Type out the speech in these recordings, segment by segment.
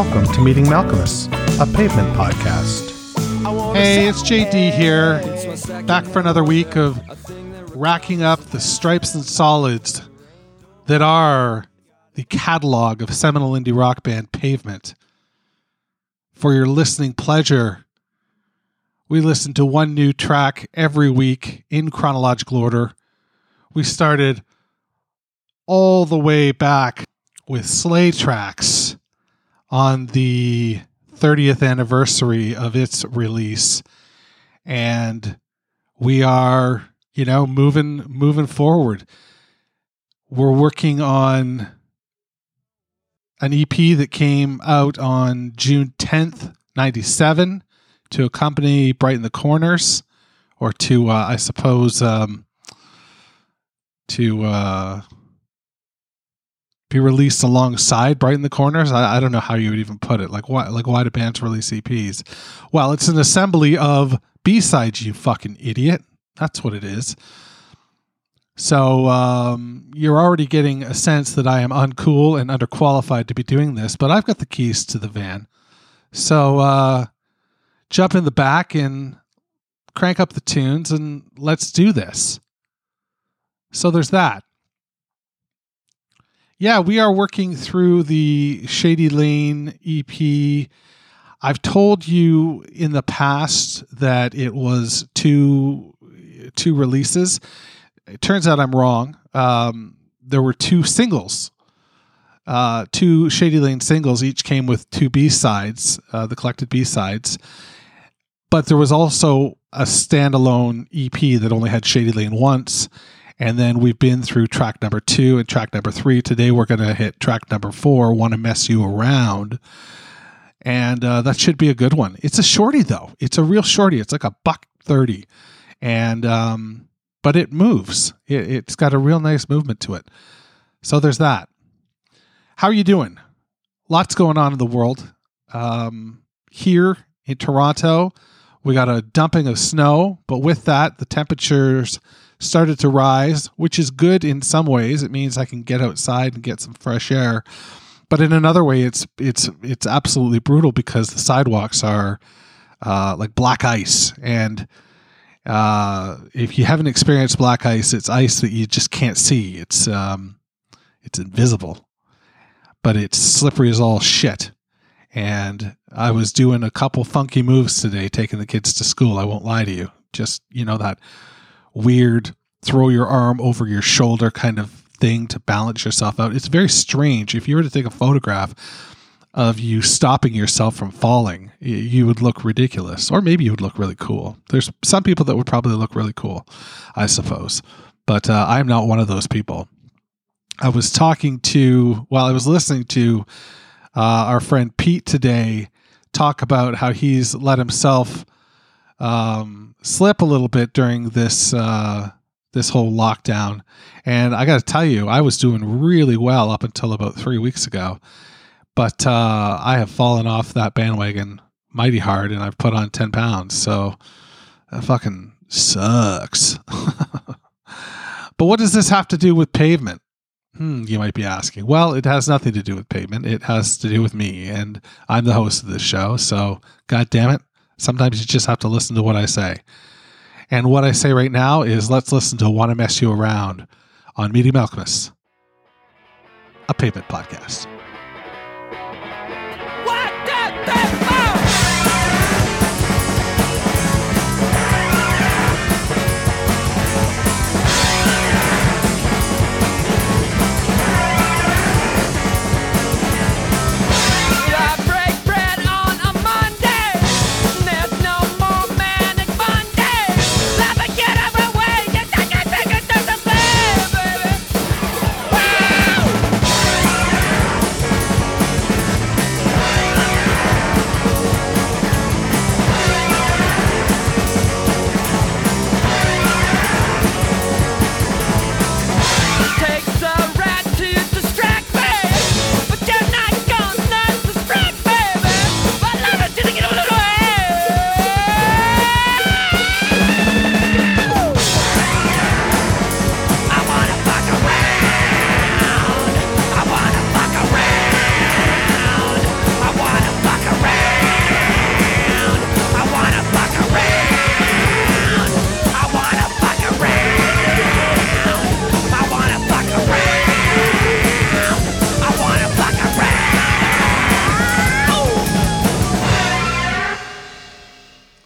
welcome to Meeting Malkmus, a pavement podcast. Hey, it's JD here, back for another week of racking up the stripes and solids that are the catalog of seminal indie rock band Pavement. For your listening pleasure, we listen to one new track every week in chronological order. We started all the way back with Slay Tracks on the 30th anniversary of its release. And we are you know moving moving forward. We're working on an EP that came out on June 10th 97 to accompany Brighten the Corners or to uh, I suppose um, to uh, be released alongside Brighten the Corners. I, I, don't know how you would even put it. Like why like why do bands release EPs? Well, it's an assembly of B sides. You fucking idiot. That's what it is. So um, you're already getting a sense that I am uncool and underqualified to be doing this, but I've got the keys to the van. So uh, jump in the back and crank up the tunes and let's do this. So there's that. Yeah, we are working through the Shady Lane EP. I've told you in the past that it was two two releases. It turns out I'm wrong. Um, there were two singles, uh, two Shady Lane singles. Each came with two B sides, uh, the collected B sides. But there was also a standalone EP that only had Shady Lane once, and then we've been through track number two and track number three. Today we're going to hit track number four, Wanna Mess You Around. And uh, that should be a good one. It's a shorty, though. It's a real shorty. It's like a buck 30. And, um, but it moves. It, it's got a real nice movement to it. So there's that. How are you doing? Lots going on in the world. Um, here in Toronto, we got a dumping of snow, but with that, the temperatures started to rise, which is good in some ways. It means I can get outside and get some fresh air. But in another way, it's it's it's absolutely brutal because the sidewalks are uh, like black ice, and uh, if you haven't experienced black ice, it's ice that you just can't see. It's um, it's invisible, but it's slippery as all shit. And I was doing a couple funky moves today, taking the kids to school. I won't lie to you. Just you know that weird throw your arm over your shoulder kind of thing to balance yourself out. It's very strange. If you were to take a photograph of you stopping yourself from falling, you would look ridiculous, or maybe you would look really cool. There's some people that would probably look really cool, I suppose, but uh, I'm not one of those people. I was talking to, while I was listening to uh, our friend Pete today talk about how he's let himself um, slip a little bit during this uh, this whole lockdown, and I got to tell you, I was doing really well up until about three weeks ago, but uh, I have fallen off that bandwagon mighty hard, and I've put on ten pounds. So that fucking sucks. but what does this have to do with pavement? Hmm, you might be asking. Well, it has nothing to do with pavement. It has to do with me, and I'm the host of this show. So, God damn it, Sometimes you just have to listen to what I say. And what I say right now is let's listen to Wanna Mess You Around on Meeting Malkmus, a pavement podcast.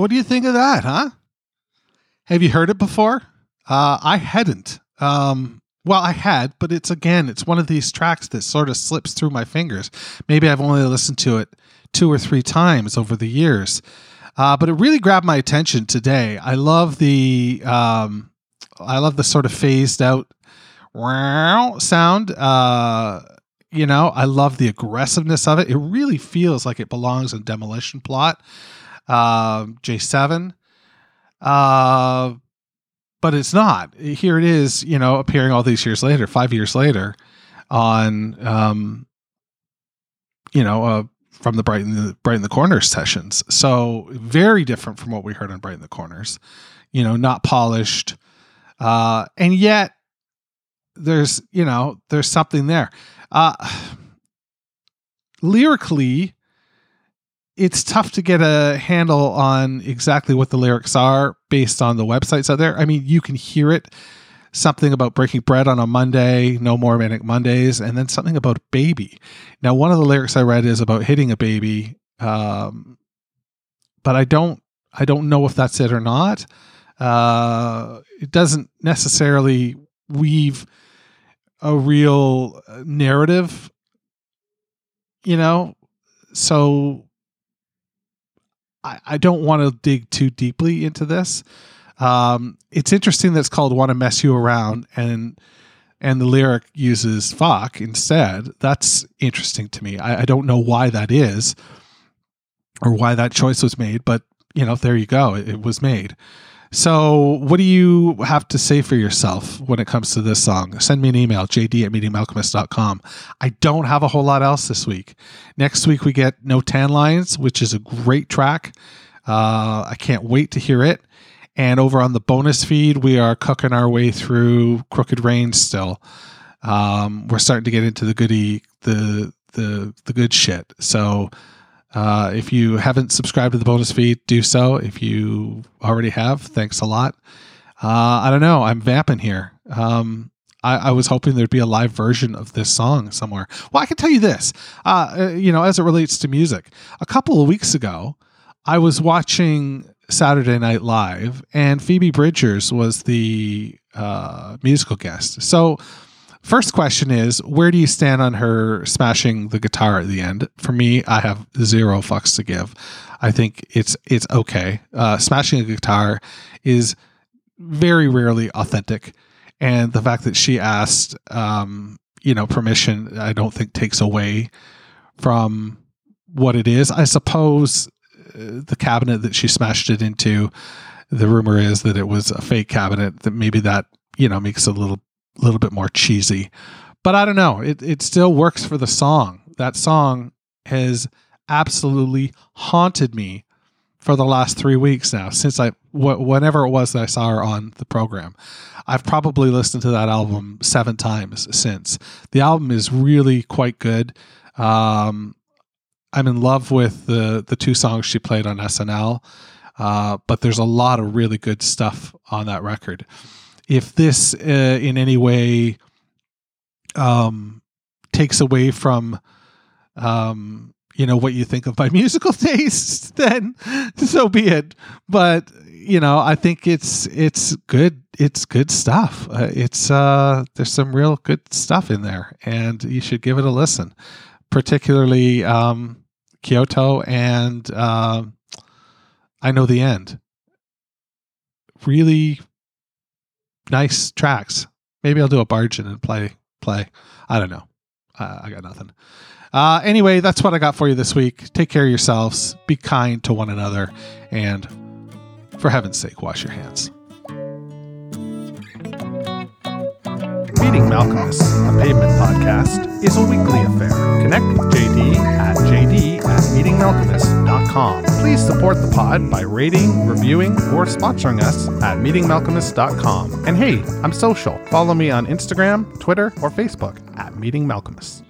What do you think of that, huh? Have you heard it before? Uh, I hadn't. Um, well, I had, but it's again, it's one of these tracks that sort of slips through my fingers. Maybe I've only listened to it two or three times over the years. Uh, but it really grabbed my attention today. I love the um, I love the sort of phased out sound. Uh, you know, I love the aggressiveness of it. It really feels like it belongs in Demolition Plot, uh, J7. Uh, but it's not. Here it is, you know, appearing all these years later, five years later, on, um, you know, uh, from the Brighten the Brighten the Corners sessions. So very different from what we heard on Brighten the Corners. You know, not polished, uh, and yet there's you know there's something there. Uh, lyrically, it's tough to get a handle on exactly what the lyrics are based on the websites out there. I mean, you can hear it something about breaking bread on a Monday, no more manic Mondays, and then something about a baby. Now, one of the lyrics I read is about hitting a baby, um, but I don't I don't know if that's it or not. Uh, it doesn't necessarily weave a real narrative, you know. So I, I don't want to dig too deeply into this. Um, it's interesting that it's called "Wanna Mess You Around" and and the lyric uses "fuck" instead. That's interesting to me. I, I don't know why that is or why that choice was made, but you know, there you go. It, it was made. So, what do you have to say for yourself when it comes to this song? Send me an email, jd at meetingmalkmus.com. I don't have a whole lot else this week. Next week, we get No Tan Lines, which is a great track. Uh, I can't wait to hear it. And over on the bonus feed, we are cooking our way through Crooked Rain still. Um, we're starting to get into the goody, the the the good shit. So uh, if you haven't subscribed to the bonus feed, do so. If you already have, thanks a lot. Uh, I don't know. I'm vamping here. Um, I, I, was hoping there'd be a live version of this song somewhere. Well, I can tell you this. Uh, uh you know, as it relates to music, a couple of weeks ago, I was watching Saturday Night Live, and Phoebe Bridgers was the uh, musical guest. So First question is where do you stand on her smashing the guitar at the end? For me, I have zero fucks to give. I think it's it's okay. Uh, smashing a guitar is very rarely authentic, and the fact that she asked, um, you know, permission, I don't think takes away from what it is. I suppose uh, the cabinet that she smashed it into, the rumor is that it was a fake cabinet. That maybe that you know makes it a little a little bit more cheesy. But I don't know. It it still works for the song. That song has absolutely haunted me for the last three weeks now since I wh- whenever it was that I saw her on the program. I've probably listened to that album seven times since. The album is really quite good. Um, I'm in love with the the two songs she played on SNL, uh, but there's a lot of really good stuff on that record if this uh, in any way um, takes away from um, you know what you think of my musical tastes, then so be it. But you know, I think it's it's good. It's good stuff. Uh, it's uh, there's some real good stuff in there, and you should give it a listen. Particularly um, Kyoto and uh, I know the end. Really, nice tracks. Maybe I'll do a bargain and play play. I don't know. Uh, I got nothing. Uh, anyway, that's what I got for you this week. Take care of yourselves. Be kind to one another, and for heaven's sake, wash your hands. Meeting Malkmus, a pavement podcast, is a weekly affair. Connect with JD at jd at meetingmalkmus.com. Please support the pod by rating, reviewing, or sponsoring us at meetingmalkmus.com. And hey, I'm social. Follow me on Instagram, Twitter, or Facebook at Meeting Malkmus.